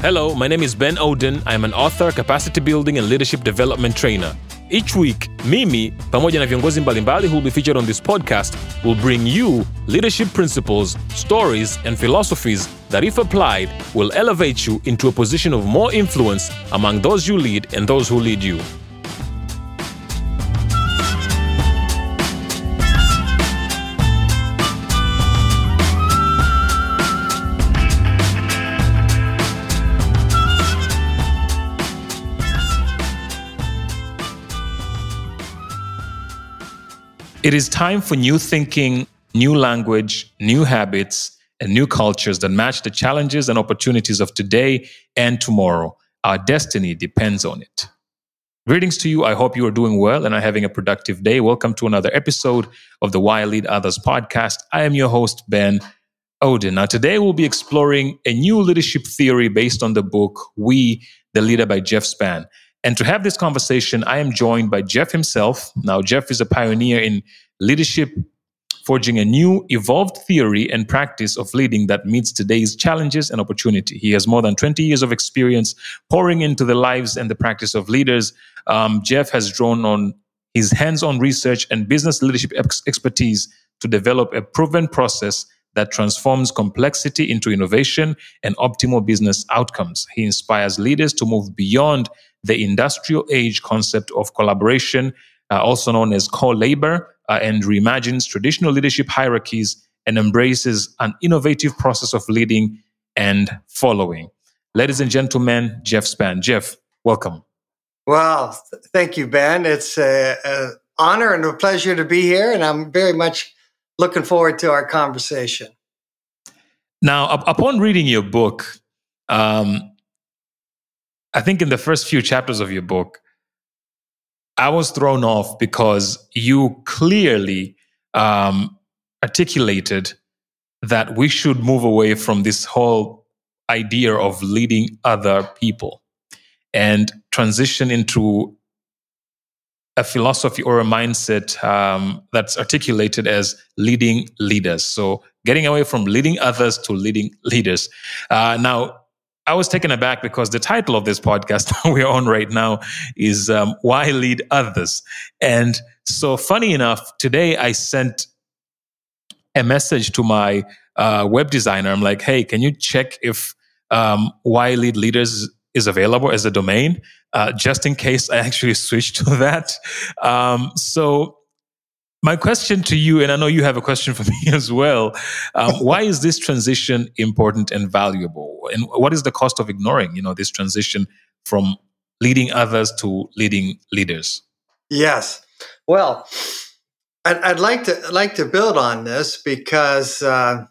Hello, my name is Ben Oden. I'm an author, capacity building and leadership development trainer. Each week, Mimi, pamoja na viongozi mbalimbali who will be featured on this podcast, will bring you leadership principles, stories, and philosophies that, if applied, will elevate you into a position of more influence among those you lead and those who lead you. It is time for new thinking, new language, new habits, and new cultures that match the challenges and opportunities of today and tomorrow. Our destiny depends on it. Greetings to you. I hope you are doing well and are having a productive day. Welcome to another episode of the Why I Lead Others podcast. I am your host, Ben Oden. Now, today we'll be exploring a new leadership theory based on the book We, the Leader by Jeff Spahn. And to have this conversation, I am joined by Jeff himself. Now, Jeff is a pioneer in leadership, forging a new, evolved theory and practice of leading that meets today's challenges and opportunity. He has more than 20 years of experience pouring into the lives and the practice of leaders. Um, Jeff has drawn on his hands on research and business leadership ex- expertise to develop a proven process that transforms complexity into innovation and optimal business outcomes. He inspires leaders to move beyond the industrial age concept of collaboration, uh, also known as co labor, uh, and reimagines traditional leadership hierarchies and embraces an innovative process of leading and following. Ladies and gentlemen, Jeff Spahn. Jeff, welcome. Well, thank you, Ben. It's an honor and a pleasure to be here, and I'm very much looking forward to our conversation. Now, up, upon reading your book, um, I think in the first few chapters of your book, I was thrown off because you clearly um, articulated that we should move away from this whole idea of leading other people and transition into a philosophy or a mindset um, that's articulated as leading leaders. So, getting away from leading others to leading leaders. Uh, now, I was taken aback because the title of this podcast we're on right now is um, Why Lead Others. And so, funny enough, today I sent a message to my uh, web designer. I'm like, hey, can you check if um, Why Lead Leaders is available as a domain, uh, just in case I actually switch to that? Um, so, my question to you, and I know you have a question for me as well. Um, why is this transition important and valuable? And what is the cost of ignoring, you know, this transition from leading others to leading leaders? Yes. Well, I'd, I'd like to like to build on this because uh,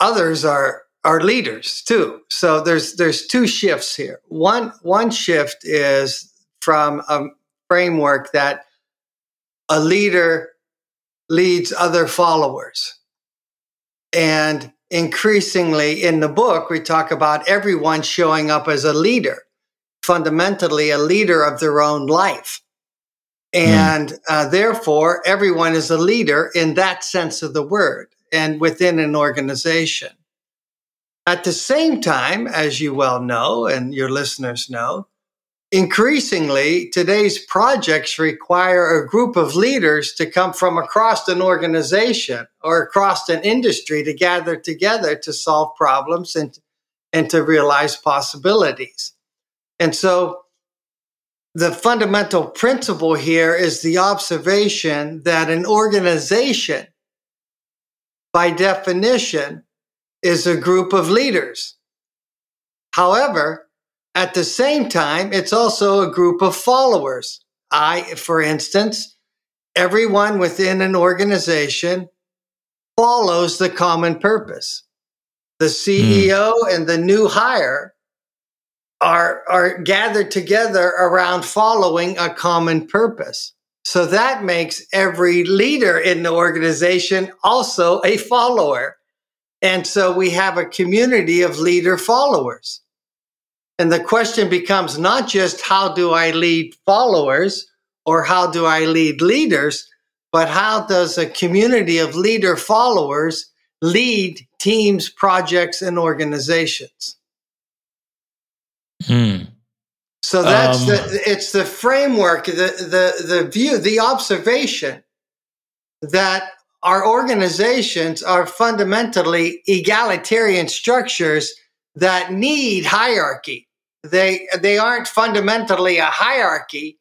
others are are leaders too. So there's there's two shifts here. One one shift is from a framework that a leader leads other followers. And increasingly in the book, we talk about everyone showing up as a leader, fundamentally a leader of their own life. And mm. uh, therefore, everyone is a leader in that sense of the word and within an organization. At the same time, as you well know, and your listeners know, Increasingly, today's projects require a group of leaders to come from across an organization or across an industry to gather together to solve problems and, and to realize possibilities. And so the fundamental principle here is the observation that an organization, by definition, is a group of leaders. However, at the same time, it's also a group of followers. I, for instance, everyone within an organization follows the common purpose. The CEO mm. and the new hire are, are gathered together around following a common purpose. So that makes every leader in the organization also a follower. And so we have a community of leader followers. And the question becomes not just how do I lead followers or how do I lead leaders, but how does a community of leader followers lead teams, projects, and organizations? Mm. So that's um, the it's the framework, the the the view, the observation that our organizations are fundamentally egalitarian structures that need hierarchy. They they aren't fundamentally a hierarchy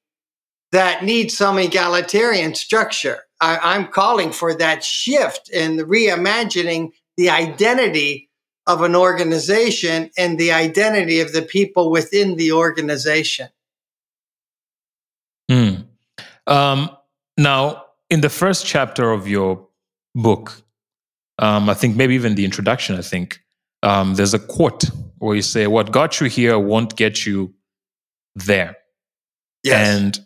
that needs some egalitarian structure. I, am calling for that shift in reimagining the identity of an organization and the identity of the people within the organization. Mm. Um, now, in the first chapter of your book, um, I think maybe even the introduction, I think, um, there's a quote where you say, What got you here won't get you there. Yes. And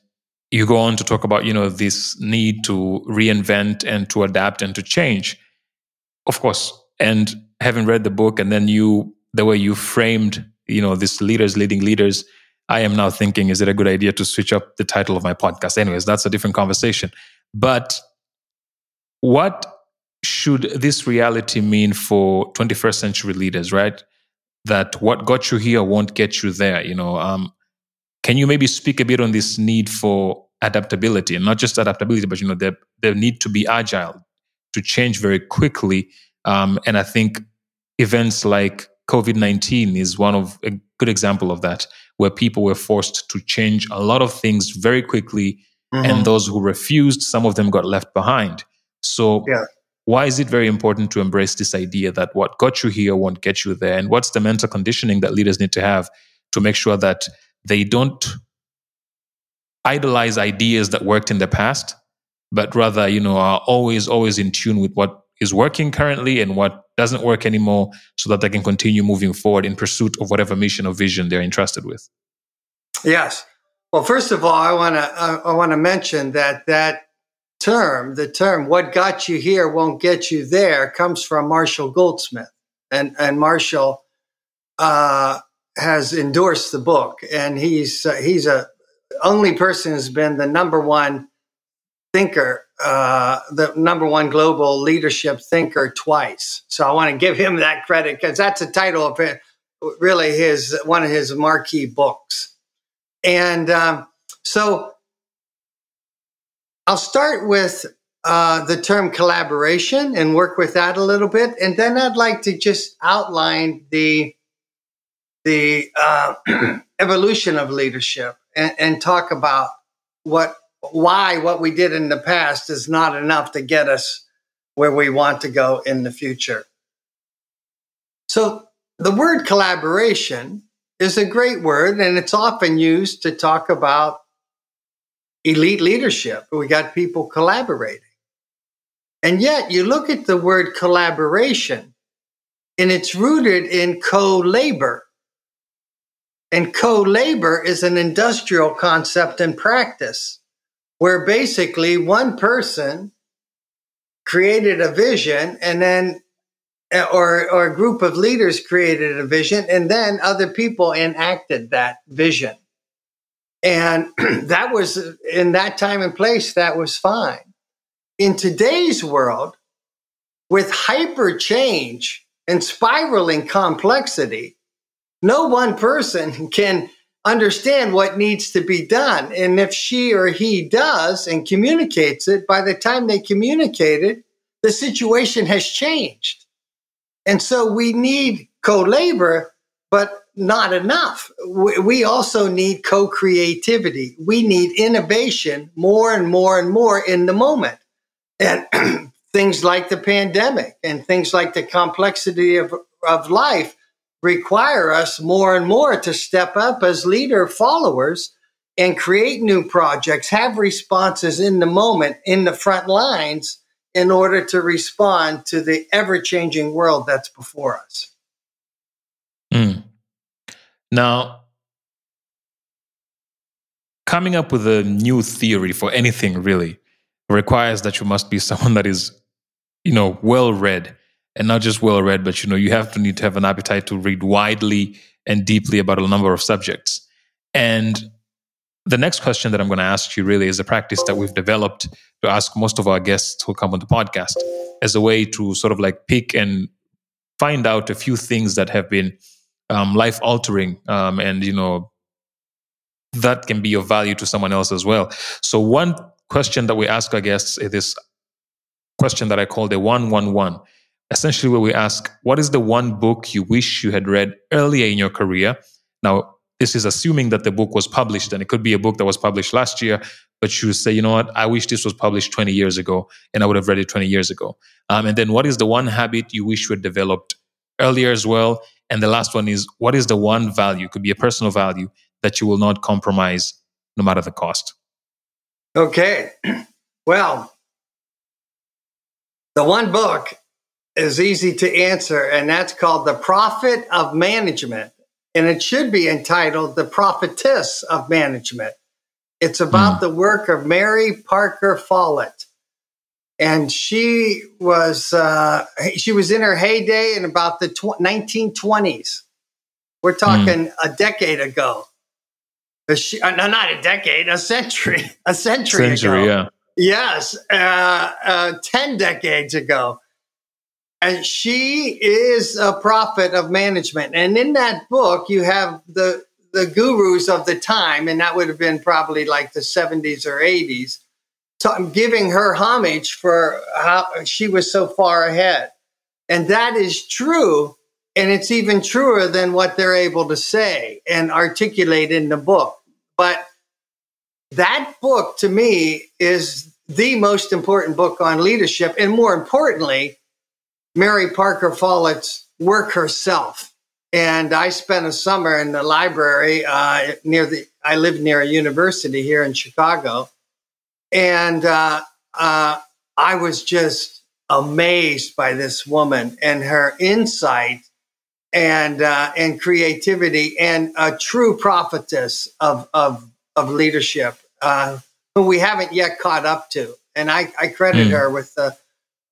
you go on to talk about, you know, this need to reinvent and to adapt and to change. Of course. And having read the book and then you, the way you framed, you know, this leaders leading leaders, I am now thinking, is it a good idea to switch up the title of my podcast? Anyways, that's a different conversation. But what should this reality mean for 21st century leaders, right? That what got you here won't get you there. You know, um, can you maybe speak a bit on this need for adaptability and not just adaptability, but you know, the the need to be agile, to change very quickly. Um, and I think events like COVID nineteen is one of a good example of that, where people were forced to change a lot of things very quickly, mm-hmm. and those who refused, some of them got left behind. So. Yeah why is it very important to embrace this idea that what got you here won't get you there? And what's the mental conditioning that leaders need to have to make sure that they don't idolize ideas that worked in the past, but rather, you know, are always, always in tune with what is working currently and what doesn't work anymore so that they can continue moving forward in pursuit of whatever mission or vision they're entrusted with. Yes. Well, first of all, I want to I want to mention that that term, the term "what got you here won't get you there," comes from Marshall Goldsmith, and and Marshall uh, has endorsed the book, and he's uh, he's a only person who's been the number one thinker, uh, the number one global leadership thinker twice. So I want to give him that credit because that's the title of it, really his one of his marquee books, and um, so I'll start with uh, the term collaboration and work with that a little bit, and then I'd like to just outline the the uh, evolution of leadership and, and talk about what why what we did in the past is not enough to get us where we want to go in the future. So the word collaboration is a great word and it's often used to talk about elite leadership. We got people collaborating. And yet you look at the word collaboration and it's rooted in co labor. And co labor is an industrial concept and practice where basically one person created a vision and then eh, or, or a group of leaders created a vision and then other people enacted that vision and that was in that time and place, that was fine. In today's world, with hyper change and spiraling complexity, no one person can understand what needs to be done. And if she or he does and communicates it, by the time they communicate it, the situation has changed. And so we need co labor, but not enough. We also need co creativity. We need innovation more and more and more in the moment. And things like the pandemic and things like the complexity of, of life require us more and more to step up as leader followers and create new projects, have responses in the moment, in the front lines, in order to respond to the ever changing world that's before us. Now, coming up with a new theory for anything really requires that you must be someone that is, you know, well read and not just well read, but you know, you have to need to have an appetite to read widely and deeply about a number of subjects. And the next question that I'm going to ask you really is a practice that we've developed to ask most of our guests who come on the podcast as a way to sort of like pick and find out a few things that have been um, life altering, um, and you know that can be of value to someone else as well. So one question that we ask our guests is this question that I call the one one one. Essentially, where we ask, what is the one book you wish you had read earlier in your career? Now, this is assuming that the book was published, and it could be a book that was published last year, but you say, you know what, I wish this was published 20 years ago, and I would have read it 20 years ago. Um, and then, what is the one habit you wish you had developed earlier as well? And the last one is, what is the one value, could be a personal value, that you will not compromise no matter the cost? Okay. Well, the one book is easy to answer, and that's called The Prophet of Management. And it should be entitled The Prophetess of Management. It's about mm. the work of Mary Parker Follett. And she was uh, she was in her heyday in about the tw- 1920s. We're talking mm. a decade ago. She, uh, no, not a decade, a century, a century, century ago. Yeah. Yes, uh, uh, 10 decades ago. And she is a prophet of management. And in that book, you have the, the gurus of the time, and that would have been probably like the 70s or 80s, giving her homage for how she was so far ahead. And that is true. And it's even truer than what they're able to say and articulate in the book. But that book to me is the most important book on leadership. And more importantly, Mary Parker Follett's work herself. And I spent a summer in the library uh, near the, I lived near a university here in Chicago. And uh, uh, I was just amazed by this woman and her insight and uh, and creativity and a true prophetess of of of leadership uh, who we haven't yet caught up to. And I, I credit mm. her with a,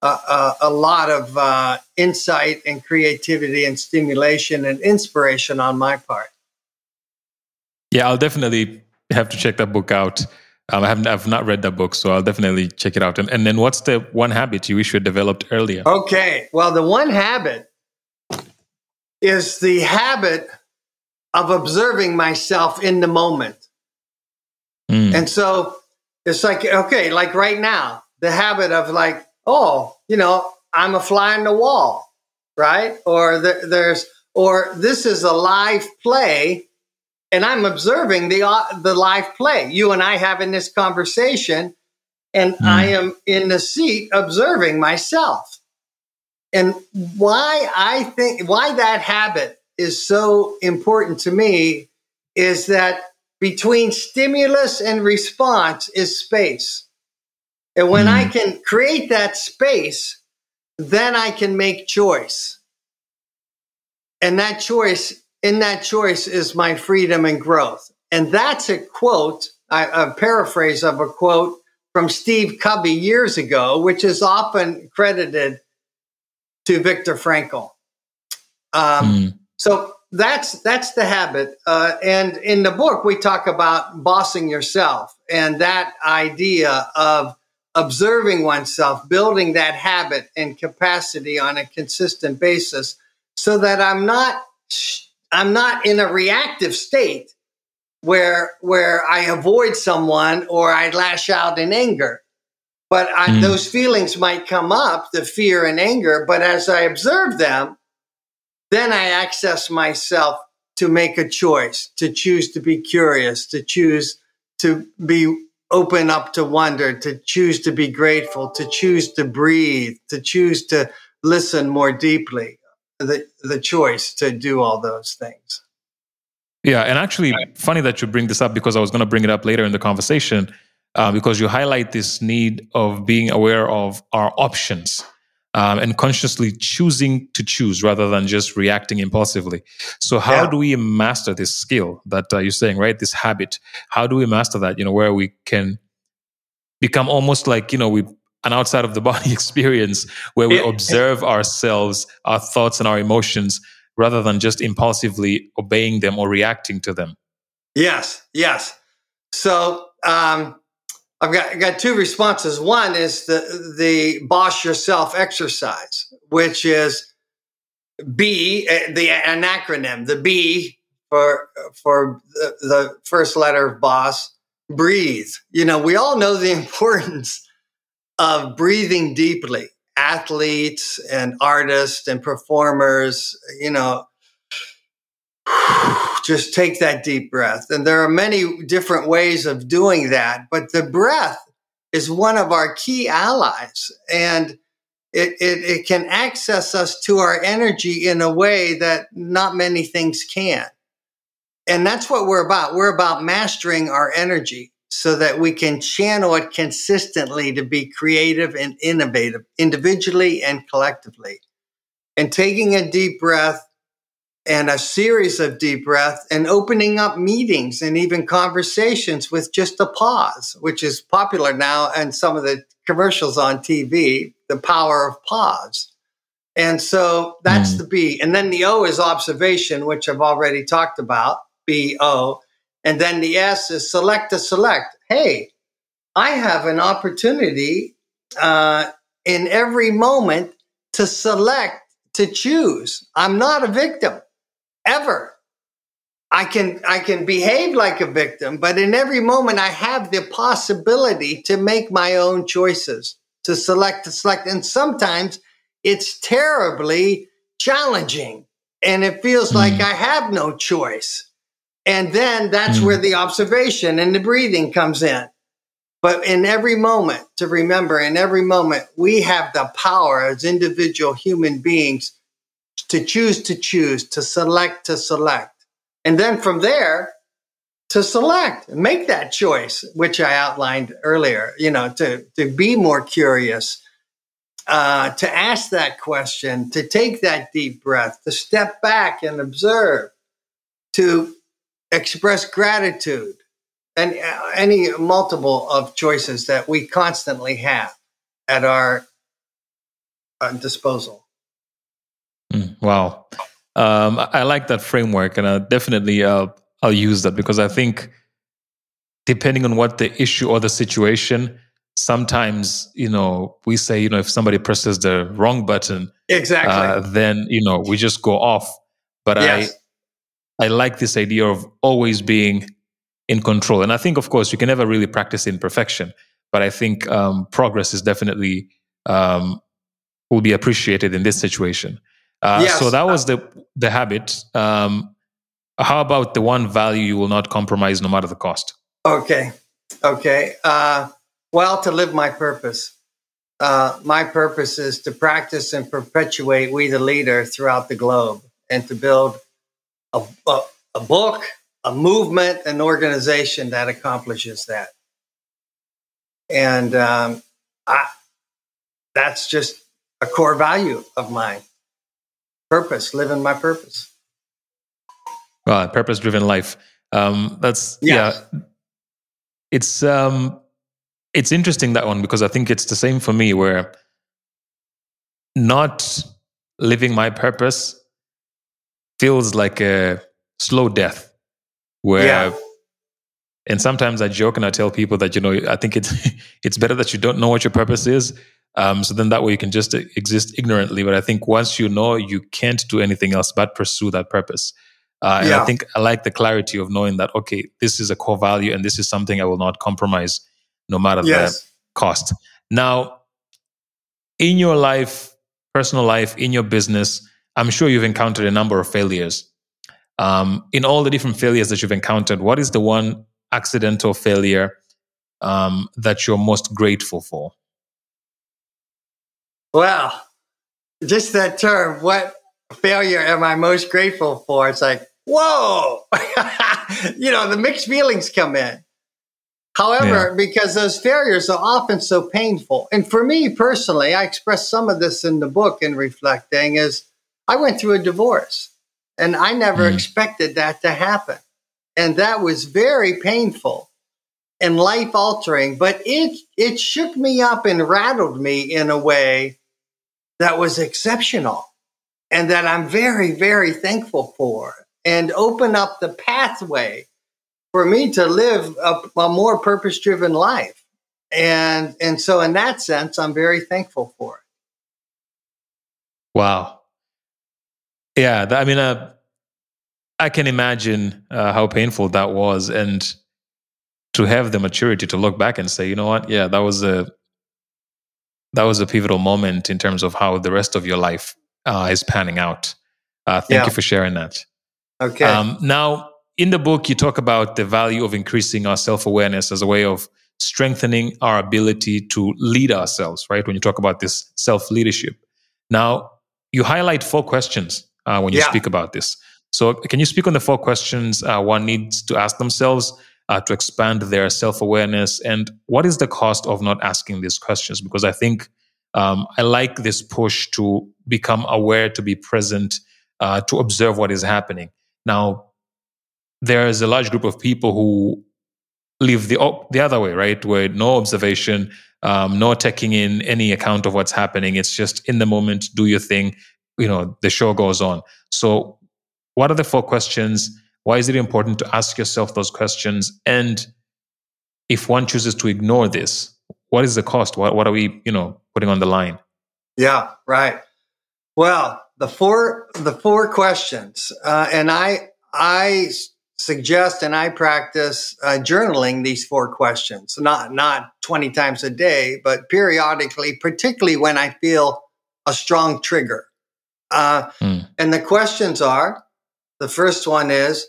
a, a lot of uh, insight and creativity and stimulation and inspiration on my part. Yeah, I'll definitely have to check that book out. Um, I haven't, I've not read that book, so I'll definitely check it out. And, and then, what's the one habit you wish you had developed earlier? Okay, well, the one habit is the habit of observing myself in the moment. Mm. And so it's like, okay, like right now, the habit of like, oh, you know, I'm a fly on the wall, right? Or the, there's, or this is a live play and I'm observing the, uh, the live play. You and I having this conversation and mm. I am in the seat observing myself. And why I think why that habit is so important to me is that between stimulus and response is space. And when mm. I can create that space, then I can make choice. And that choice, in that choice is my freedom and growth. And that's a quote, a paraphrase of a quote from Steve Covey years ago, which is often credited to Viktor Frankl. Um, mm. So that's that's the habit. Uh, and in the book, we talk about bossing yourself and that idea of observing oneself, building that habit and capacity on a consistent basis, so that I'm not I'm not in a reactive state where where I avoid someone or I lash out in anger. But I, mm. those feelings might come up, the fear and anger. But as I observe them, then I access myself to make a choice, to choose to be curious, to choose to be open up to wonder, to choose to be grateful, to choose to breathe, to choose to listen more deeply. The, the choice to do all those things. Yeah, and actually, funny that you bring this up because I was going to bring it up later in the conversation uh, because you highlight this need of being aware of our options um, and consciously choosing to choose rather than just reacting impulsively. So, how yeah. do we master this skill that uh, you're saying, right? This habit. How do we master that? You know, where we can become almost like you know we an outside of the body experience where we observe ourselves, our thoughts, and our emotions rather than just impulsively obeying them or reacting to them. Yes, yes. So um, I've got, I've got two responses. One is the the boss yourself exercise, which is B, uh, the an acronym, the B for for the, the first letter of boss, breathe. You know, we all know the importance of breathing deeply. Athletes and artists and performers, you know, just take that deep breath. And there are many different ways of doing that, but the breath is one of our key allies. And it, it, it can access us to our energy in a way that not many things can. And that's what we're about. We're about mastering our energy so that we can channel it consistently to be creative and innovative individually and collectively. And taking a deep breath and a series of deep breaths and opening up meetings and even conversations with just a pause, which is popular now and some of the commercials on TV, the power of pause. And so that's mm. the B. And then the O is observation, which I've already talked about, B O. And then the S is select to select. Hey, I have an opportunity uh, in every moment to select, to choose. I'm not a victim ever. I can I can behave like a victim, but in every moment I have the possibility to make my own choices, to select, to select, and sometimes it's terribly challenging, and it feels mm. like I have no choice. And then that's mm. where the observation and the breathing comes in. But in every moment, to remember, in every moment, we have the power as individual human beings to choose to choose, to select to select. And then from there, to select, make that choice, which I outlined earlier, you know, to, to be more curious, uh, to ask that question, to take that deep breath, to step back and observe, to express gratitude, and uh, any multiple of choices that we constantly have at our uh, disposal. Mm, wow. Um, I like that framework, and I definitely uh, I'll use that because I think depending on what the issue or the situation, sometimes you know we say you know if somebody presses the wrong button, exactly, uh, then you know we just go off. But yes. I like this idea of always being in control, and I think of course you can never really practice in perfection, but I think um, progress is definitely um, will be appreciated in this situation. Uh, yes. So that was the the habit. Um, how about the one value you will not compromise no matter the cost? Okay, okay. Uh, well, to live my purpose. Uh, my purpose is to practice and perpetuate we the leader throughout the globe, and to build a, a, a book, a movement, an organization that accomplishes that. And um, I, that's just a core value of mine purpose, living my purpose. Well, purpose driven life. Um, that's yeah. It's um, it's interesting that one because I think it's the same for me where not living my purpose feels like a slow death where yeah. and sometimes I joke and I tell people that you know I think it's it's better that you don't know what your purpose is um, so then that way you can just exist ignorantly. But I think once you know, you can't do anything else but pursue that purpose. Uh, and. I think I like the clarity of knowing that, okay, this is a core value and this is something I will not compromise no matter yes. the cost. Now, in your life, personal life, in your business, I'm sure you've encountered a number of failures. Um, in all the different failures that you've encountered, what is the one accidental failure um, that you're most grateful for? Well, just that term, what failure am I most grateful for? It's like, whoa, you know, the mixed feelings come in. However, yeah. because those failures are often so painful, and for me personally, I express some of this in the book in reflecting, is I went through a divorce and I never mm. expected that to happen. And that was very painful and life altering, but it, it shook me up and rattled me in a way that was exceptional and that I'm very, very thankful for and open up the pathway for me to live a, a more purpose driven life. And, and so in that sense, I'm very thankful for it. Wow. Yeah, I mean, uh, I can imagine uh, how painful that was, and to have the maturity to look back and say, you know what, yeah, that was a that was a pivotal moment in terms of how the rest of your life uh, is panning out. Uh, thank yeah. you for sharing that. Okay. Um, now, in the book, you talk about the value of increasing our self awareness as a way of strengthening our ability to lead ourselves, right? When you talk about this self leadership. Now, you highlight four questions uh, when you yeah. speak about this. So, can you speak on the four questions uh, one needs to ask themselves uh, to expand their self awareness? And what is the cost of not asking these questions? Because I think um, I like this push to become aware, to be present, uh, to observe what is happening. Now, there is a large group of people who live the op- the other way, right? Where no observation, um, no taking in any account of what's happening. It's just in the moment, do your thing. You know, the show goes on. So, what are the four questions? Why is it important to ask yourself those questions? And if one chooses to ignore this, what is the cost? What, what are we, you know, putting on the line? Yeah, right. Well, the four the four questions, uh, and I I suggest and I practice uh, journaling these four questions, not not 20 times a day, but periodically, particularly when I feel a strong trigger. Uh, mm. And the questions are: the first one is,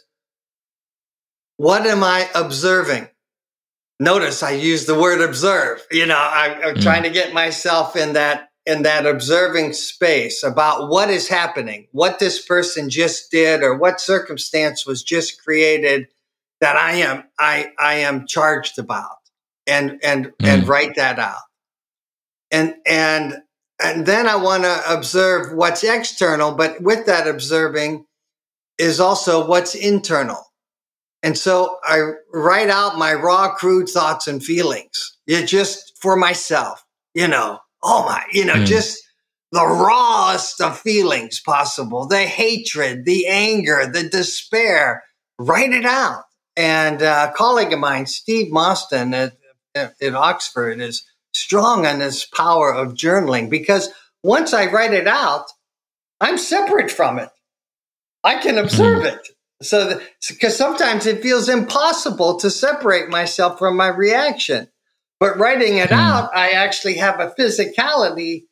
what am I observing? Notice I use the word observe. You know, I, am mm. trying to get myself in that in that observing space about what is happening, what this person just did, or what circumstance was just created that I am I I am charged about, and and mm. and write that out, and and and then I want to observe what's external, but with that observing is also what's internal. And so I write out my raw, crude thoughts and feelings. Yeah, just for myself, you know, oh my, you know, mm. just the rawest of feelings possible the hatred, the anger, the despair. Write it out. And a colleague of mine, Steve Mostyn at, at Oxford, is strong on this power of journaling because once I write it out, I'm separate from it. I can observe mm. it. So, because sometimes it feels impossible to separate myself from my reaction. But writing it mm. out, I actually have a physicality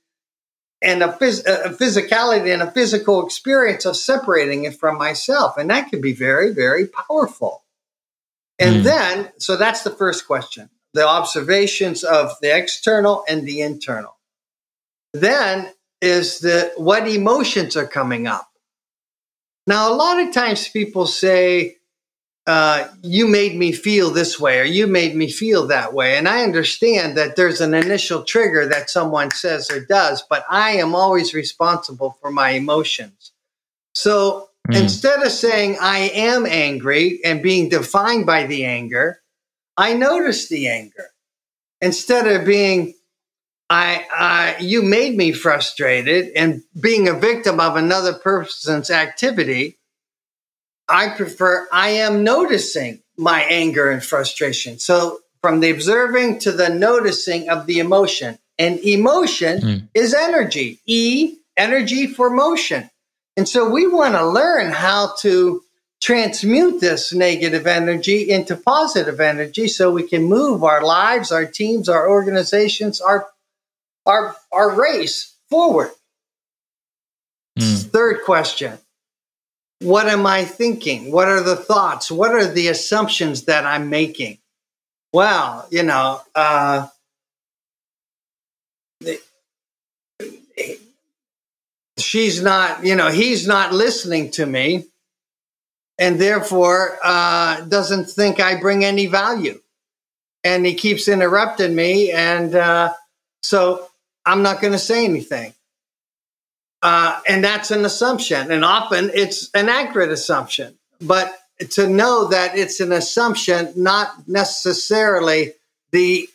and a, phys- a, physicality and a physical experience of separating it from myself. And that can be very, very powerful. And mm. then, so that's the first question the observations of the external and the internal. Then is the what emotions are coming up. Now, a lot of times people say, uh, you made me feel this way or you made me feel that way. And I understand that there's an initial trigger that someone says or does, but I am always responsible for my emotions. So mm. instead of saying I am angry and being defined by the anger, I notice the anger. Instead of being, I, I, you made me frustrated and being a victim of another person's activity, I prefer, I am noticing my anger and frustration. So from the observing to the noticing of the emotion. And emotion mm. is energy. E, energy for motion. And so we want to learn how to transmute this negative energy into positive energy so we can move our lives, our teams, our organizations, our our our race forward. Mm. Third question what am I thinking? What are the thoughts? What are the assumptions that I'm making? Well, you know, uh, she's not, you know, he's not listening to me and therefore uh, doesn't think I bring any value. And he keeps interrupting me. And uh, so I'm not going to say anything. Uh, and that's an assumption. And often it's an accurate assumption. But to know that it's an assumption, not necessarily the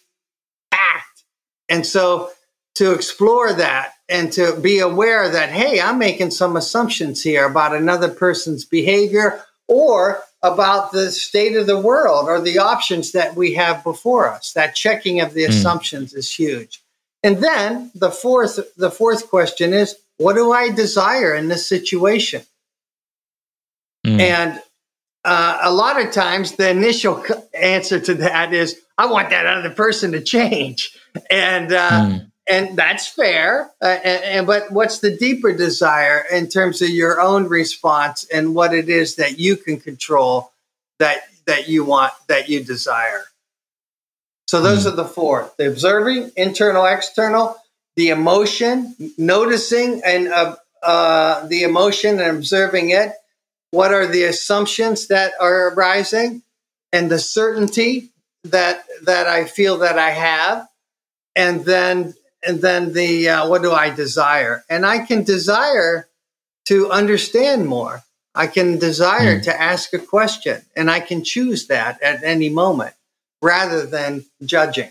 act. And so to explore that and to be aware that, hey, I'm making some assumptions here about another person's behavior or about the state of the world or the options that we have before us. That checking of the mm. assumptions is huge. And then the fourth, the fourth question is, what do I desire in this situation? Mm. And uh, a lot of times the initial answer to that is, I want that other person to change. And, uh, mm. And that's fair. Uh, and, and, but what's the deeper desire in terms of your own response and what it is that you can control that, that you want, that you desire? So those mm. are the four: the observing, internal, external, the emotion, noticing and uh, uh, the emotion and observing it. What are the assumptions that are arising, and the certainty that that I feel that I have, and then and then the uh, what do I desire? And I can desire to understand more. I can desire mm. to ask a question, and I can choose that at any moment rather than judging.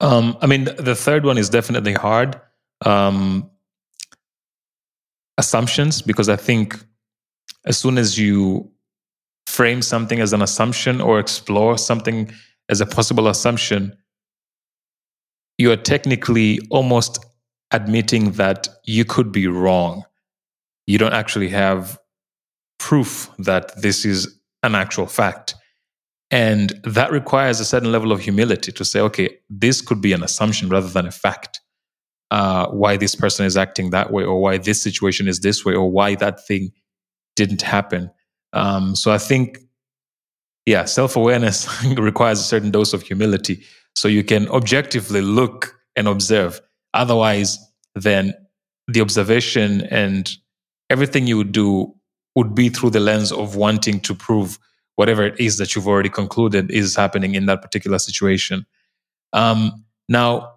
Um, I mean, the third one is definitely hard. Um, assumptions, because I think as soon as you frame something as an assumption or explore something as a possible assumption, you are technically almost admitting that you could be wrong. You don't actually have proof that this is an actual fact. And that requires a certain level of humility to say, okay, this could be an assumption rather than a fact. Uh, why this person is acting that way, or why this situation is this way, or why that thing didn't happen. Um, so I think, yeah, self awareness requires a certain dose of humility so you can objectively look and observe. Otherwise, then the observation and everything you would do would be through the lens of wanting to prove whatever it is that you've already concluded is happening in that particular situation. Um, now,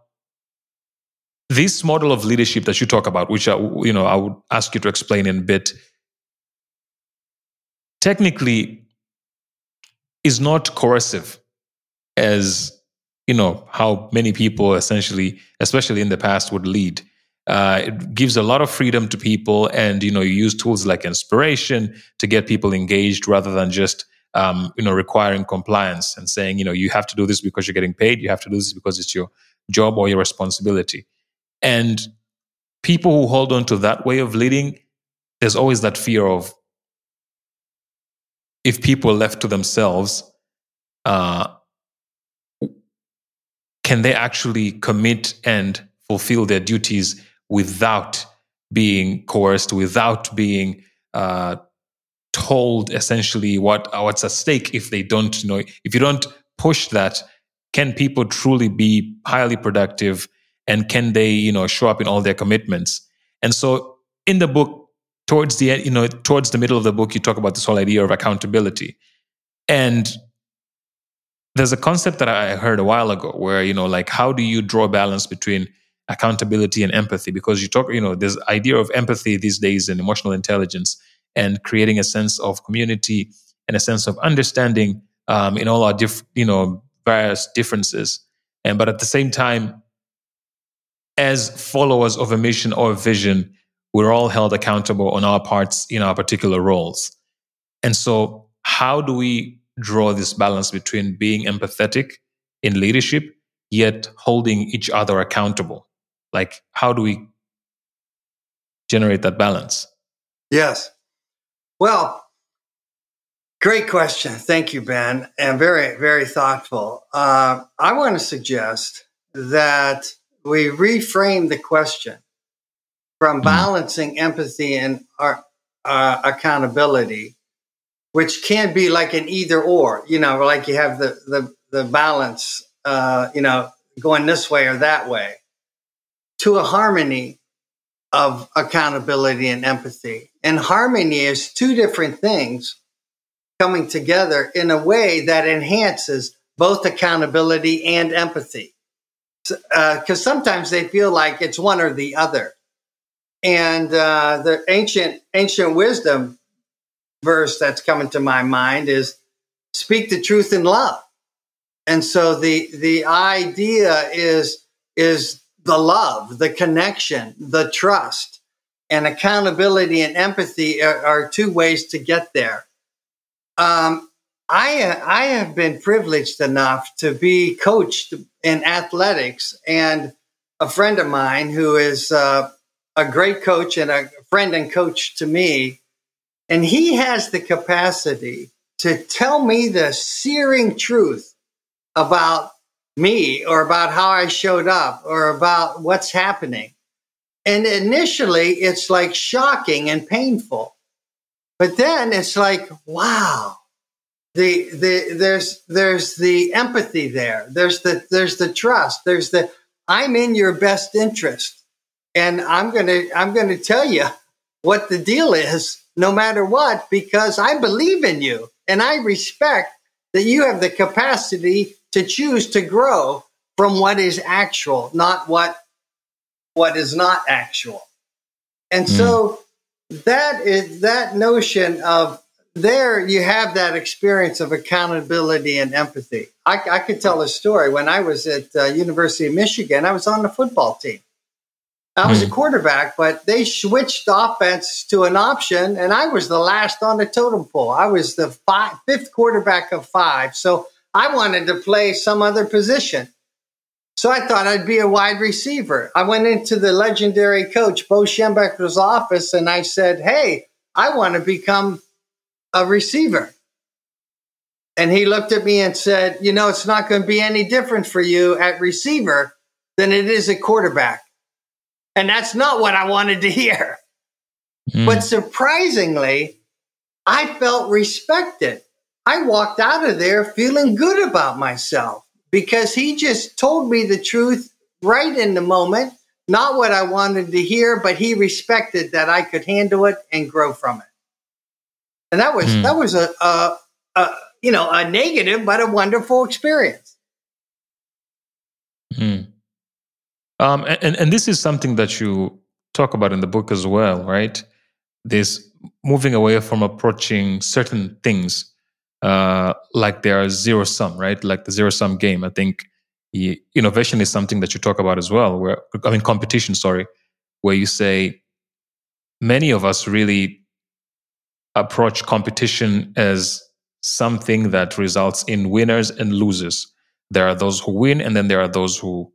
this model of leadership that you talk about, which I, you know I would ask you to explain in a bit, technically is not coercive, as you know how many people essentially, especially in the past, would lead. Uh, it gives a lot of freedom to people, and you know you use tools like inspiration to get people engaged rather than just um, you know, requiring compliance and saying, you know, you have to do this because you're getting paid. You have to do this because it's your job or your responsibility. And people who hold on to that way of leading, there's always that fear of if people left to themselves, uh, can they actually commit and fulfill their duties without being coerced, without being uh, told essentially what what's at stake if they don't know? If you don't push that can people truly be highly productive and can they you know show up in all their commitments? And so in the book towards the you know towards the middle of the book you talk about this whole idea of accountability. And there's a concept that i heard a while ago where you know like how do you draw a balance between accountability and empathy? Because you talk you know there's idea of empathy these days and emotional intelligence and creating a sense of community and a sense of understanding um, in all our diff- you know various differences. And but at the same time as followers of a mission or a vision we're all held accountable on our parts in our particular roles. And so how do we draw this balance between being empathetic in leadership yet holding each other accountable like how do we generate that balance yes well, great question. Thank you, Ben, and very, very thoughtful. Uh, I want to suggest that we reframe the question from mm-hmm. balancing empathy and our, uh, accountability, which can be like an either or, you know, like you have the, the, the balance, uh, you know, going this way or that way, to a harmony of accountability and empathy. And harmony is two different things coming together in a way that enhances both accountability and empathy. Because uh, sometimes they feel like it's one or the other. And uh, the ancient ancient wisdom verse that's coming to my mind is speak the truth in love. And so the the idea is is the love, the connection, the trust, and accountability and empathy are, are two ways to get there. Um, I, I have been privileged enough to be coached in athletics, and a friend of mine who is uh, a great coach and a friend and coach to me And he has the capacity to tell me the searing truth about me or about how I showed up or about what's happening. And initially, it's like shocking and painful. But then it's like, wow, the, the, there's, there's the empathy there. There's the, there's the trust. There's the, I'm in your best interest. And I'm going to, I'm going to tell you what the deal is no matter what, because I believe in you and I respect that you have the capacity to choose to grow from what is actual, not what what is not actual. And mm. so that is that notion of there you have that experience of accountability and empathy. I, I could tell a story when I was at uh, University of Michigan. I was on the football team, I was a hmm. quarterback, but they switched offense to an option, and I was the last on the totem pole. I was the five, fifth quarterback of five, so I wanted to play some other position. So I thought I'd be a wide receiver. I went into the legendary coach Bo Schembechler's office, and I said, "Hey, I want to become a receiver." And he looked at me and said, "You know, it's not going to be any different for you at receiver than it is at quarterback." And that's not what I wanted to hear. Mm. But surprisingly, I felt respected. I walked out of there feeling good about myself because he just told me the truth right in the moment, not what I wanted to hear, but he respected that I could handle it and grow from it. And that was mm. that was a, a, a, you know a negative but a wonderful experience. Mm. Um, and, and this is something that you talk about in the book as well, right? This moving away from approaching certain things uh, like they are zero sum, right? Like the zero sum game. I think innovation is something that you talk about as well. Where I mean, competition, sorry, where you say many of us really approach competition as something that results in winners and losers. There are those who win, and then there are those who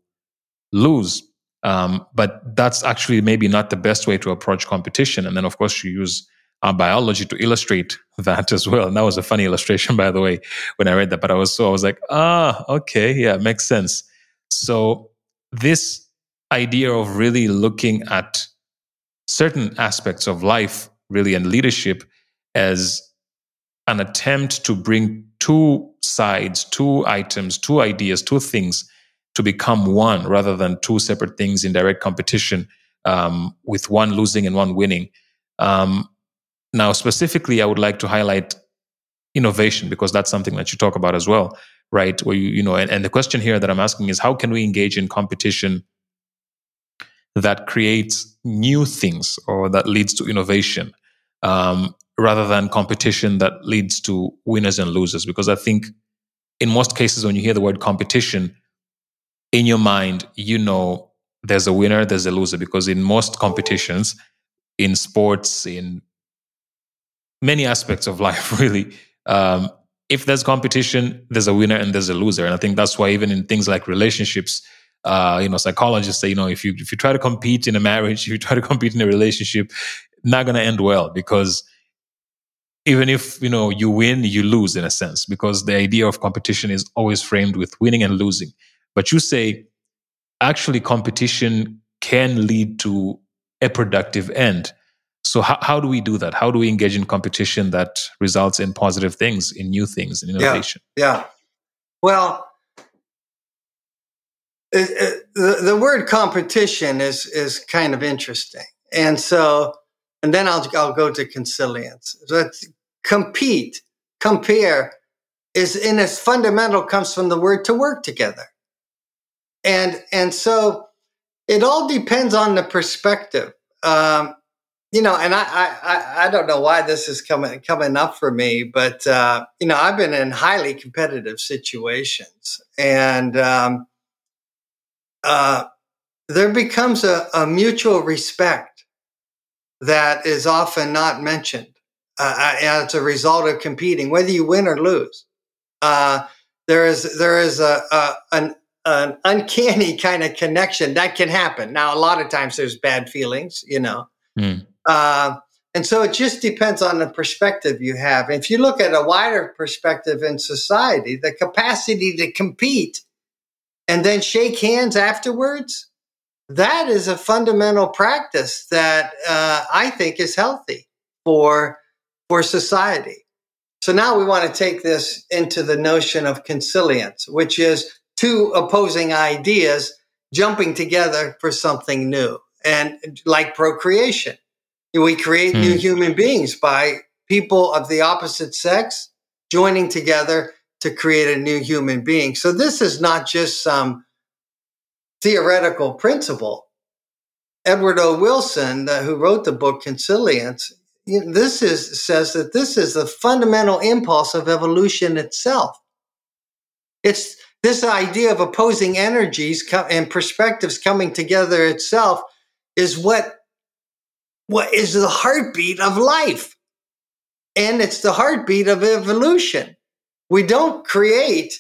lose. Um, but that's actually maybe not the best way to approach competition. And then, of course, you use uh, biology to illustrate that as well. And that was a funny illustration, by the way, when I read that. But I was so I was like, ah, okay, yeah, makes sense. So this idea of really looking at certain aspects of life, really, and leadership as an attempt to bring two sides, two items, two ideas, two things to become one rather than two separate things in direct competition um, with one losing and one winning. Um, now, specifically, I would like to highlight innovation because that's something that you talk about as well, right? Where you, you know, and, and the question here that I'm asking is how can we engage in competition that creates new things or that leads to innovation um, rather than competition that leads to winners and losers? Because I think in most cases, when you hear the word competition, in your mind, you know there's a winner, there's a loser, because in most competitions, in sports, in many aspects of life, really, um, if there's competition, there's a winner and there's a loser. And I think that's why even in things like relationships, uh, you know, psychologists say, you know, if you if you try to compete in a marriage, if you try to compete in a relationship, not going to end well because even if you know you win, you lose in a sense because the idea of competition is always framed with winning and losing. But you say actually competition can lead to a productive end. So how, how do we do that? How do we engage in competition that results in positive things, in new things, in innovation? Yeah. yeah. Well, it, it, the, the word competition is is kind of interesting, and so and then I'll I'll go to consilience. So compete, compare is in its fundamental comes from the word to work together and and so it all depends on the perspective. Um, you know, and I, I I don't know why this is coming coming up for me, but uh, you know, I've been in highly competitive situations, and um, uh, there becomes a, a, mutual respect that is often not mentioned uh, as a result of competing, whether you win or lose. Uh, there is there is a, a an an uncanny kind of connection that can happen. Now, a lot of times there's bad feelings, you know, mm. uh, And so it just depends on the perspective you have. If you look at a wider perspective in society, the capacity to compete and then shake hands afterwards, that is a fundamental practice that uh, I think is healthy for, for society. So now we want to take this into the notion of consilience, which is two opposing ideas jumping together for something new. And like procreation, we create new hmm. human beings by people of the opposite sex joining together to create a new human being. So this is not just some theoretical principle. Edward O. Wilson, uh, who wrote the book Consilience, this is says that this is the fundamental impulse of evolution itself. It's this idea of opposing energies and perspectives coming together itself is what what is the heartbeat of life. And it's the heartbeat of evolution. We don't create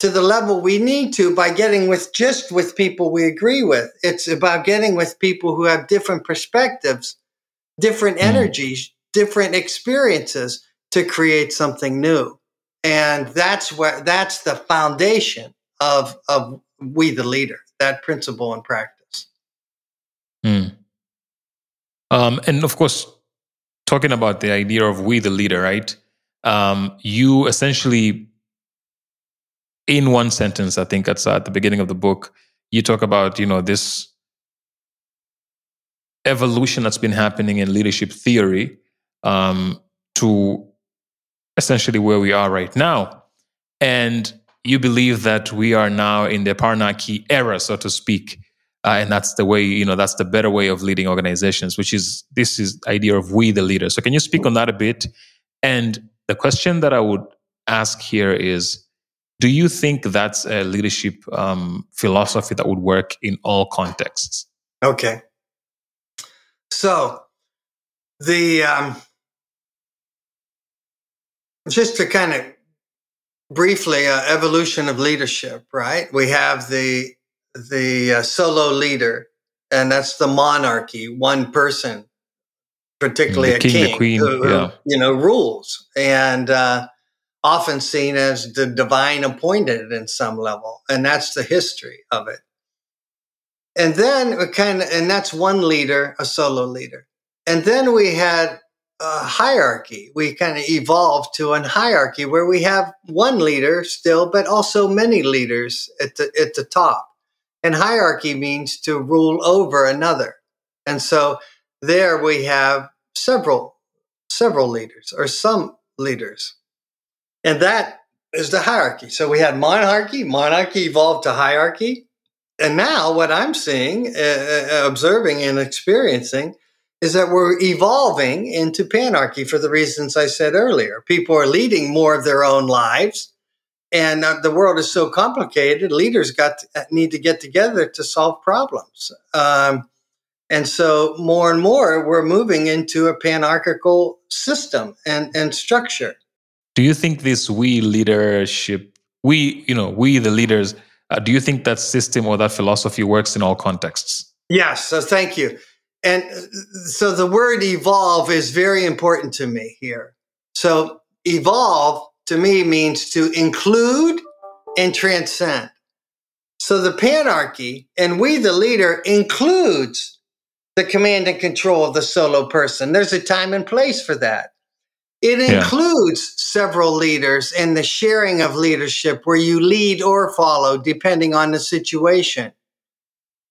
to the level we need to by getting with just with people we agree with. It's about getting with people who have different perspectives, different mm. energies, different experiences to create something new. And that's where that's the foundation of of we the leader, that principle and practice. Mm. Um, and of course, talking about the idea of we the leader, right? Um, you essentially in one sentence, I think that's at the beginning of the book, you talk about, you know, this evolution that's been happening in leadership theory um, to essentially where we are right now. And you believe that we are now in the panarchy era, so to speak. Uh, and that's the way, you know, that's the better way of leading organizations, which is this is idea of we the leader. So can you speak on that a bit? And the question that I would ask here is, do you think that's a leadership um, philosophy that would work in all contexts? Okay. So, the um, just to kind of briefly uh, evolution of leadership, right? We have the the uh, solo leader, and that's the monarchy, one person, particularly the a king, queen, who, yeah. you know, rules, and uh, often seen as the divine appointed in some level. And that's the history of it. And then kind of, and that's one leader, a solo leader. And then we had hierarchy. We kind of evolved to a hierarchy where we have one leader still, but also many leaders at the, at the top. And hierarchy means to rule over another. And so there we have several, several leaders or some leaders. And that is the hierarchy. So we had monarchy, monarchy evolved to hierarchy. And now what I'm seeing, uh, uh, observing, and experiencing is that we're evolving into panarchy for the reasons I said earlier. People are leading more of their own lives. And uh, the world is so complicated, leaders got to, uh, need to get together to solve problems. Um, and so more and more, we're moving into a panarchical system and, and structure do you think this we leadership we you know we the leaders uh, do you think that system or that philosophy works in all contexts yes so thank you and uh, so the word evolve is very important to me here so evolve to me means to include and transcend so the panarchy and we the leader includes the command and control of the solo person there's a time and place for that it includes yeah. several leaders and the sharing of leadership where you lead or follow depending on the situation.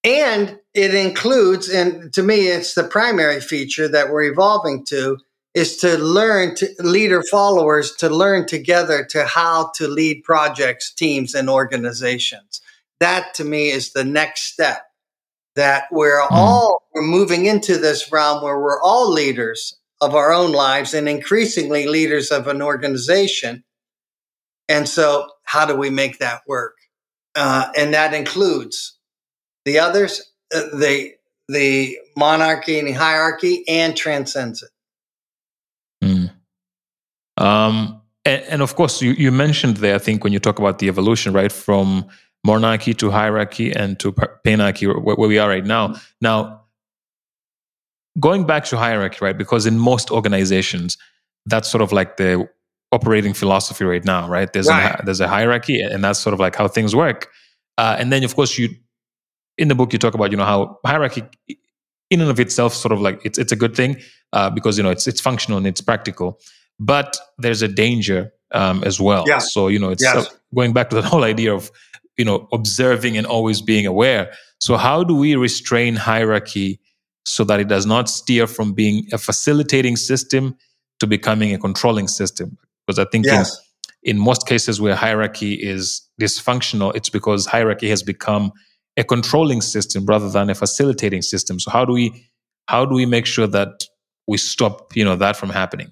And it includes, and to me, it's the primary feature that we're evolving to, is to learn to leader followers to learn together to how to lead projects, teams, and organizations. That to me is the next step that we're mm. all we're moving into this realm where we're all leaders of our own lives and increasingly leaders of an organization. And so, how do we make that work? Uh, and that includes the others, uh, the the monarchy and the hierarchy, and transcends it. Mm. Um, and, and, of course, you, you mentioned there, I think, when you talk about the evolution, right, from monarchy to hierarchy and to panarchy, where, where we are right now. Now, going back to hierarchy, right? Because in most organizations, that's sort of like the operating philosophy right now, right? There's right. A, there's a hierarchy, and that's sort of like how things work. Uh, and then, of course, you in the book you talk about you know how hierarchy in and of itself sort of like it's it's a good thing uh, because you know it's it's functional and it's practical, but there's a danger um, as well. Yeah. So you know it's yes. uh, going back to the whole idea of you know observing and always being aware. So how do we restrain hierarchy so that it does not steer from being a facilitating system to becoming a controlling system? Because I think yes. in, in most cases where hierarchy is dysfunctional, it's because hierarchy has become a controlling system rather than a facilitating system. So how do we how do we make sure that we stop you know that from happening?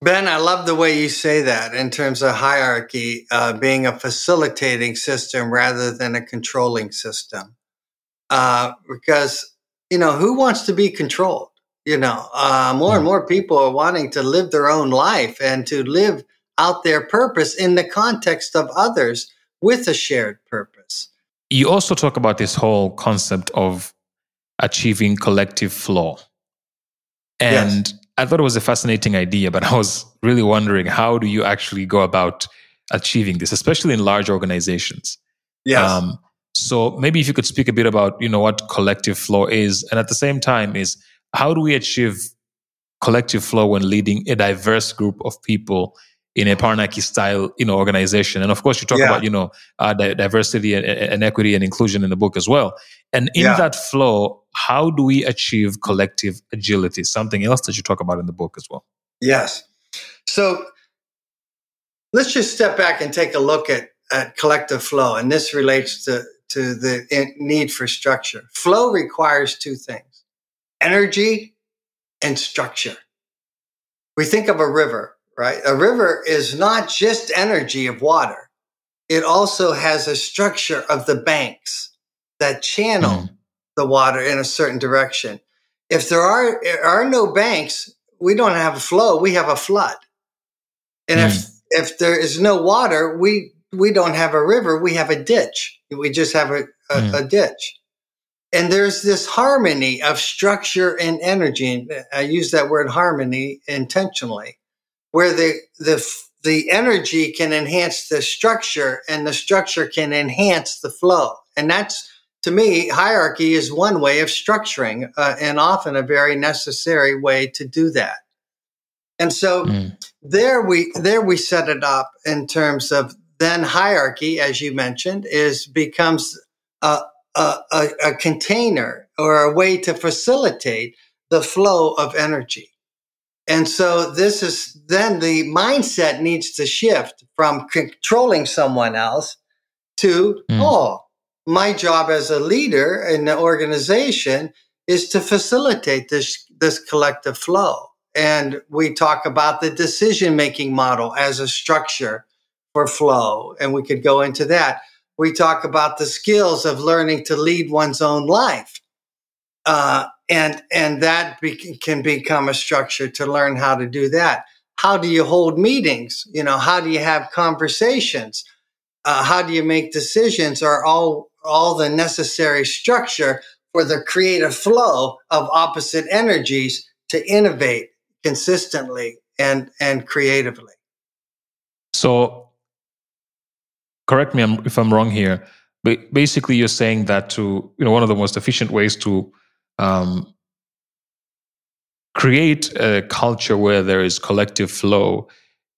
Ben, I love the way you say that in terms of hierarchy uh, being a facilitating system rather than a controlling system. Uh, because, you know, who wants to be controlled? You know, uh, more and hmm. more people are wanting to live their own life and to live out their purpose in the context of others with a shared purpose. You also talk about this whole concept of achieving collective flow. And yes. I thought it was a fascinating idea, but I was really wondering how do you actually go about achieving this, especially in large organizations? Yes. Um, so maybe if you could speak a bit about you know what collective flow is, and at the same time is how do we achieve collective flow when leading a diverse group of people in a panarchy style, you know, organization. And of course, you talk yeah. about, you know, uh, diversity and, and, equity and inclusion in the book as well. And in yeah. that flow, how do we achieve collective agility? Something else that you talk about in the book as well. Yes. So let's just step back and take a look at, at collective flow. And this relates to, to the need for structure. Flow requires two things energy and structure. We think of a river right? A river is not just energy of water. It also has a structure of the banks that channel mm. the water in a certain direction. If there are, are no banks, we don't have a flow, we have a flood. And mm. if, if there is no water, we, we don't have a river, we have a ditch. We just have a, a, mm. a ditch. And there's this harmony of structure and energy. And I use that word harmony intentionally where the the the energy can enhance the structure and the structure can enhance the flow. And that's to me hierarchy is one way of structuring uh, and often a very necessary way to do that. And so mm. there we there we set it up in terms of then hierarchy as you mentioned is becomes a, a, a, a container or a way to facilitate the flow of energy and so this is then the mindset needs to shift from controlling someone else to, mm. oh, my job as a leader in the organization is to facilitate this, this collective flow. And we talk about the decision making model as a structure for flow. And we could go into that. We talk about the skills of learning to lead one's own life. Uh, and and that be, can become a structure to learn how to do that. How do you hold meetings? You know how do you have conversations? Uh, how do you make decisions are all all the necessary structure for the creative flow of opposite energies to innovate consistently and and creatively. So correct me if i'm wrong here but basically you're saying that to you know one of the most efficient ways to um, create a culture where there is collective flow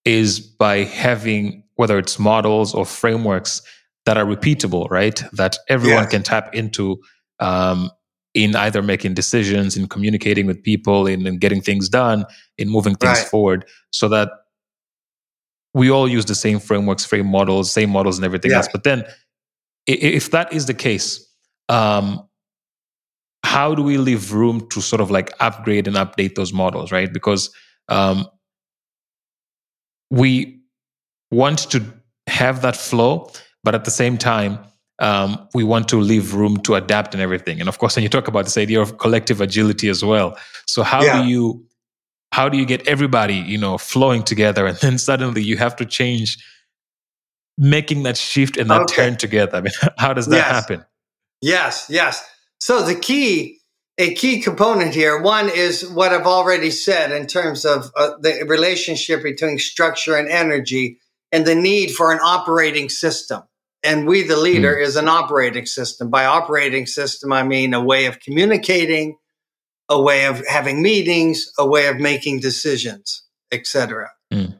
is by having whether it's models or frameworks that are repeatable, right? That everyone can tap into um, in either making decisions, in communicating with people, in, in getting things done, in moving things right. forward, so that we all use the same frameworks, same models, same models, and everything yeah. else. But then, if that is the case, um, how do we leave room to sort of like upgrade and update those models, right? Because um, we want to have that flow, but at the same time, um, we want to leave room to adapt and everything. And of course, when you talk about this idea of collective agility as well, so how yeah. do you how do you get everybody you know flowing together, and then suddenly you have to change, making that shift and that okay. turn together? I mean, how does that yes. happen? Yes, yes. So the key a key component here. One is what I've already said in terms of uh, the relationship between structure and energy and the need for an operating system. And we, the leader, mm. is an operating system. By operating system, I mean a way of communicating, a way of having meetings, a way of making decisions, etc. Mm.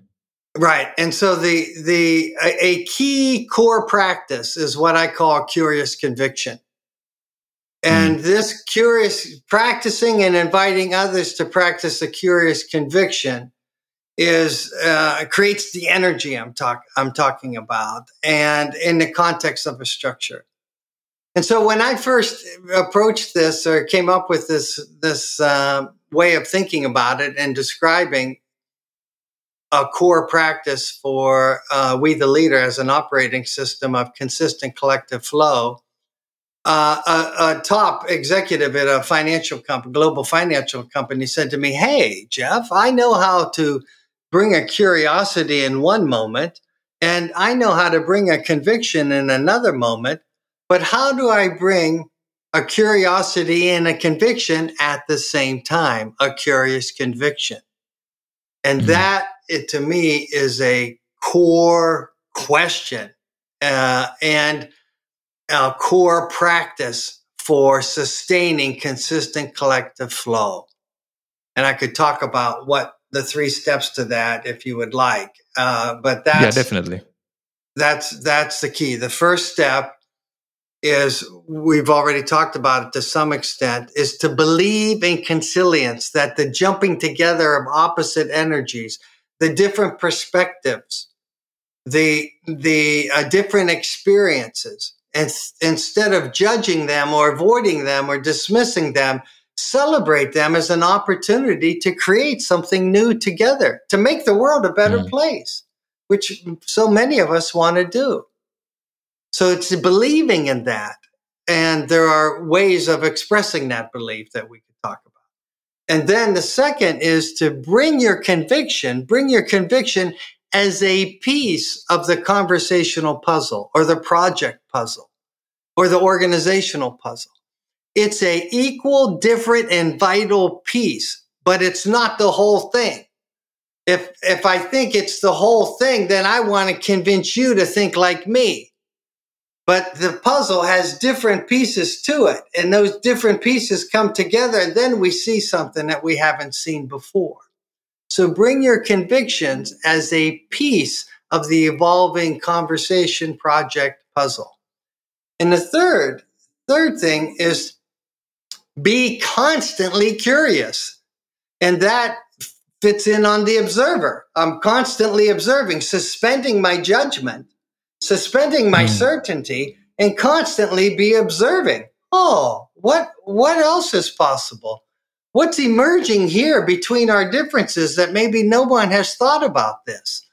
Right. And so the the a, a, key core practice is what I call curious conviction. And mm. this curious practicing and inviting others to practice a curious conviction is uh, creates the energy I'm talk I'm talking about, and in the context of a structure. And so when I first approached this or came up with this this uh, way of thinking about it and describing a core practice for uh, we the leader as an operating system of consistent collective flow. Uh, a, a, top executive at a financial company, global financial company, said to me, "Hey, Jeff, I know how to bring a curiosity in one moment, and I know how to bring a conviction in another moment. But how do I bring a curiosity and a conviction at the same time? A curious conviction. And mm-hmm. that, it, to me, is a core question uh, and a core practice for sustaining consistent collective flow. And I could talk about what the three steps to that if you would like. Uh, but that's yeah, definitely. That's that's the key. The first step is we've already talked about it to some extent is to believe in consilience that the jumping together of opposite energies the different perspectives the the uh, different experiences and instead of judging them or avoiding them or dismissing them celebrate them as an opportunity to create something new together, to make the world a better mm. place, which so many of us want to do. So it's believing in that. And there are ways of expressing that belief that we could talk about. And then the second is to bring your conviction, bring your conviction as a piece of the conversational puzzle or the project puzzle or the organizational puzzle. It's a equal, different, and vital piece, but it's not the whole thing. If, if I think it's the whole thing, then I want to convince you to think like me. But the puzzle has different pieces to it, and those different pieces come together, and then we see something that we haven't seen before. So bring your convictions as a piece of the evolving conversation project puzzle. And the third, third thing is be constantly curious. And that fits in on the observer. I'm constantly observing, suspending my judgment, suspending my mm. certainty, and constantly be observing. Oh, what what else is possible? What's emerging here between our differences that maybe no one has thought about this?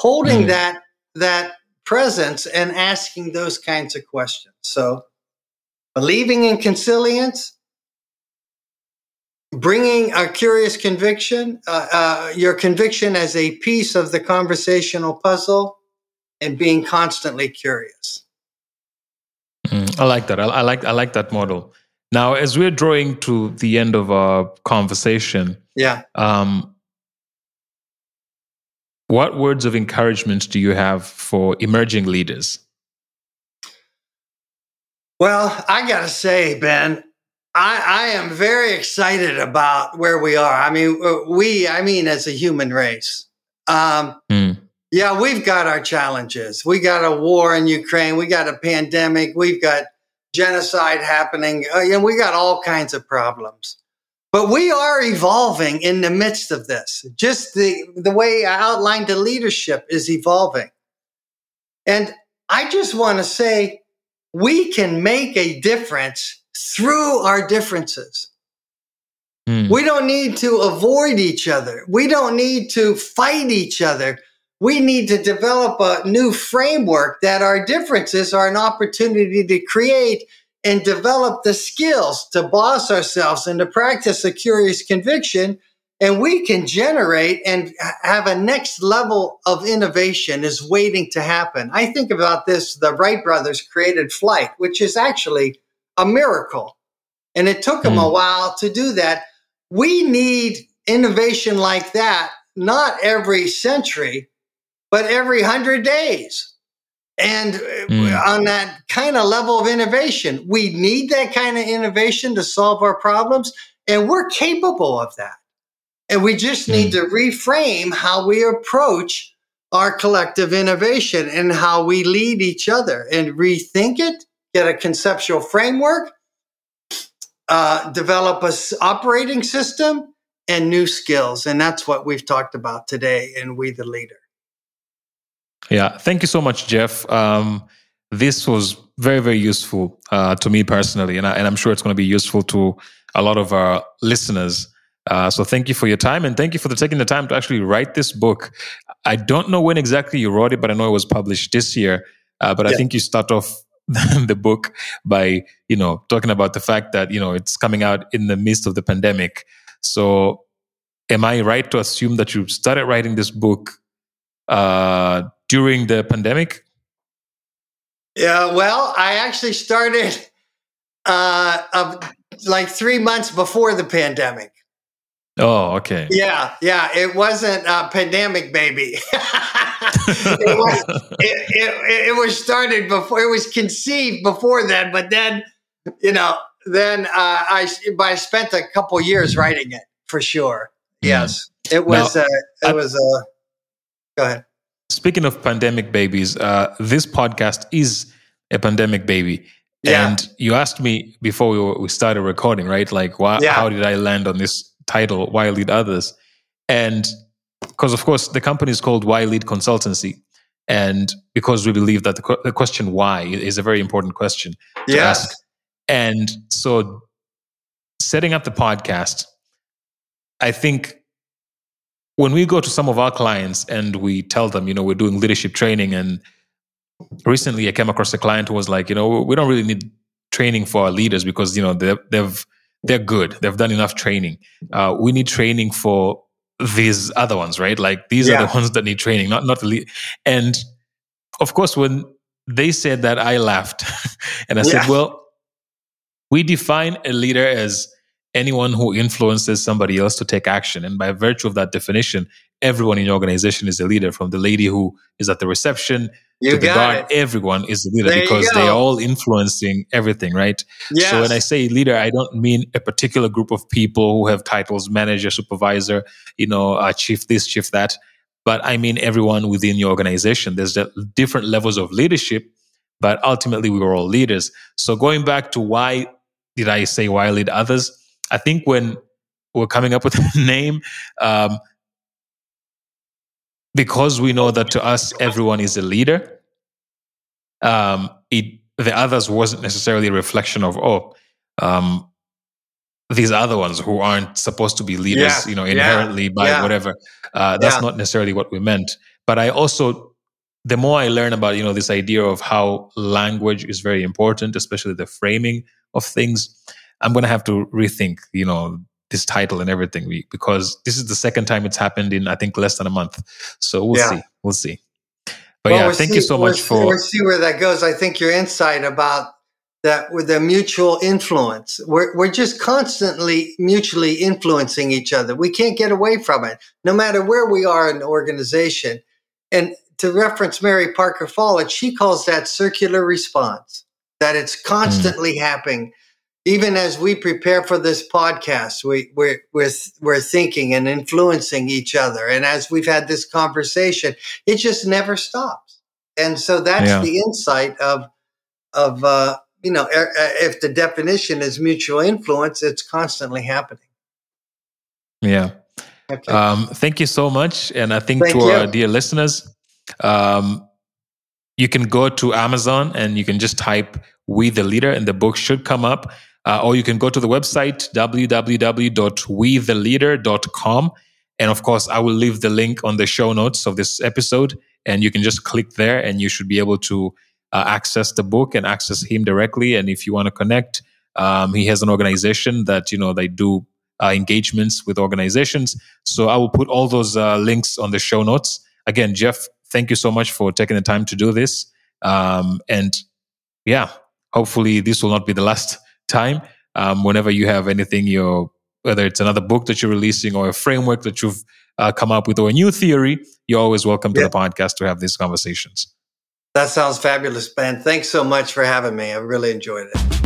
Holding mm. that that presence and asking those kinds of questions. So, believing in consilience, bringing a curious conviction, uh, uh, your conviction as a piece of the conversational puzzle, and being constantly curious. Mm, I like that. I, I, like I like that model. Now, as we're drawing to the end of our conversation, yeah. Um, what words of encouragement do you have for emerging leaders? Well, I got to say, Ben, I, I, am very excited about where we are. I mean, we, I mean, as a human race. Um, mm. Yeah, we've got our challenges. We got a war in Ukraine. We got a pandemic. We've got genocide happening. Uh, and we got all kinds of problems. But we are evolving in the midst of this. Just the, the way I outlined the leadership is evolving. And I just want to say we can make a difference through our differences. Mm. We don't need to avoid each other. We don't need to fight each other. We need to develop a new framework that our differences are an opportunity to create and develop the skills to boss ourselves and to practice a curious conviction. And we can generate and have a next level of innovation is waiting to happen. I think about this the Wright brothers created flight, which is actually a miracle. And it took them mm. a hmm. while to do that. We need innovation like that, not every century, but every hundred days. And mm. on that kind of level of innovation, we need that kind of innovation to solve our problems. And we're capable of that. And we just need mm. to reframe how we approach our collective innovation and how we lead each other and rethink it, get a conceptual framework, uh, develop a operating system and new skills. And that's what we've talked about today in We the Leader. Yeah, thank you so much, Jeff. Um, this was very, very useful uh, to me personally, and, I, and I'm sure it's going to be useful to a lot of our listeners. Uh, so thank you for your time, and thank you for the, taking the time to actually write this book. I don't know when exactly you wrote it, but I know it was published this year. Uh, but yeah. I think you start off the book by you know talking about the fact that you know it's coming out in the midst of the pandemic. So, am I right to assume that you started writing this book uh, during the pandemic? Yeah, well, I actually started uh, like three months before the pandemic. Oh, okay. Yeah, yeah. It wasn't a pandemic, baby. it, was, it, it, it, was started before. It was conceived before then, but then, you know, then uh, I, I spent a couple years writing it for sure. Mm. Yes, it was. Now, uh, it I, was. Uh, go ahead. Speaking of pandemic babies, uh, this podcast is a pandemic baby. Yeah. And you asked me before we, we started recording, right? Like, why, yeah. how did I land on this title, Why Lead Others? And because, of course, the company is called Why Lead Consultancy. And because we believe that the, the question why is a very important question to yes. ask. And so, setting up the podcast, I think when we go to some of our clients and we tell them, you know, we're doing leadership training, and recently I came across a client who was like, you know, we don't really need training for our leaders because you know they've they've they're good, they've done enough training. Uh, we need training for these other ones, right? Like these yeah. are the ones that need training, not not the lead. And of course, when they said that, I laughed, and I yeah. said, well, we define a leader as anyone who influences somebody else to take action. And by virtue of that definition, everyone in your organization is a leader, from the lady who is at the reception you to the guard. It. Everyone is a leader there because they're all influencing everything, right? Yes. So when I say leader, I don't mean a particular group of people who have titles manager, supervisor, you know, uh, chief this, chief that. But I mean everyone within your organization. There's different levels of leadership, but ultimately we were all leaders. So going back to why did I say why lead others? I think when we're coming up with a name, um, because we know that to us everyone is a leader, um, it the others wasn't necessarily a reflection of oh, um, these other ones who aren't supposed to be leaders, yeah, you know, inherently yeah, by yeah. whatever. Uh, that's not necessarily what we meant. But I also, the more I learn about you know this idea of how language is very important, especially the framing of things, I'm going to have to rethink, you know, this title and everything because this is the second time it's happened in I think less than a month. So we'll yeah. see. We'll see. But well, yeah, we'll thank see, you so much we'll for. We'll see where that goes. I think your insight about that with the mutual influence. We're, we're just constantly mutually influencing each other. We can't get away from it, no matter where we are in the organization. And to reference Mary Parker Follett, she calls that circular response, that it's hmm. constantly mm. happening even as we prepare for this podcast, we, we're, we're, we're thinking and influencing each other. And as we've had this conversation, it just never stops. And so that's yeah. the insight of, of, uh, you know, if the definition is mutual influence, it's constantly happening. Yeah. Okay. Um, thank you so much. And I think thank to you. our dear listeners, um, you can go to Amazon and you can just type We the Leader and the book should come up. Uh, or you can go to the website www.wetheleader.com. And of course, I will leave the link on the show notes of this episode. And you can just click there and you should be able to uh, access the book and access him directly. And if you want to connect, um, he has an organization that, you know, they do uh, engagements with organizations. So I will put all those uh, links on the show notes. Again, Jeff, thank you so much for taking the time to do this. Um, and yeah, hopefully this will not be the last time. um, whenever you have anything you're whether it's another book that you're releasing or a framework that you've uh, come up with or a new theory, you're always welcome to yeah. the podcast to have these conversations. That sounds fabulous, Ben. Thanks so much for having me. I really enjoyed it.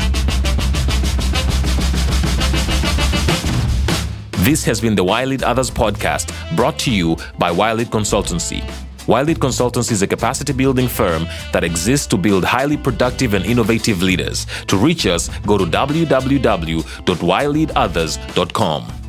This has been the Why Lead Others podcast brought to you by Why Lead Consultancy. Lead Consultancy is a capacity building firm that exists to build highly productive and innovative leaders. To reach us, go to www.yleadothers.com.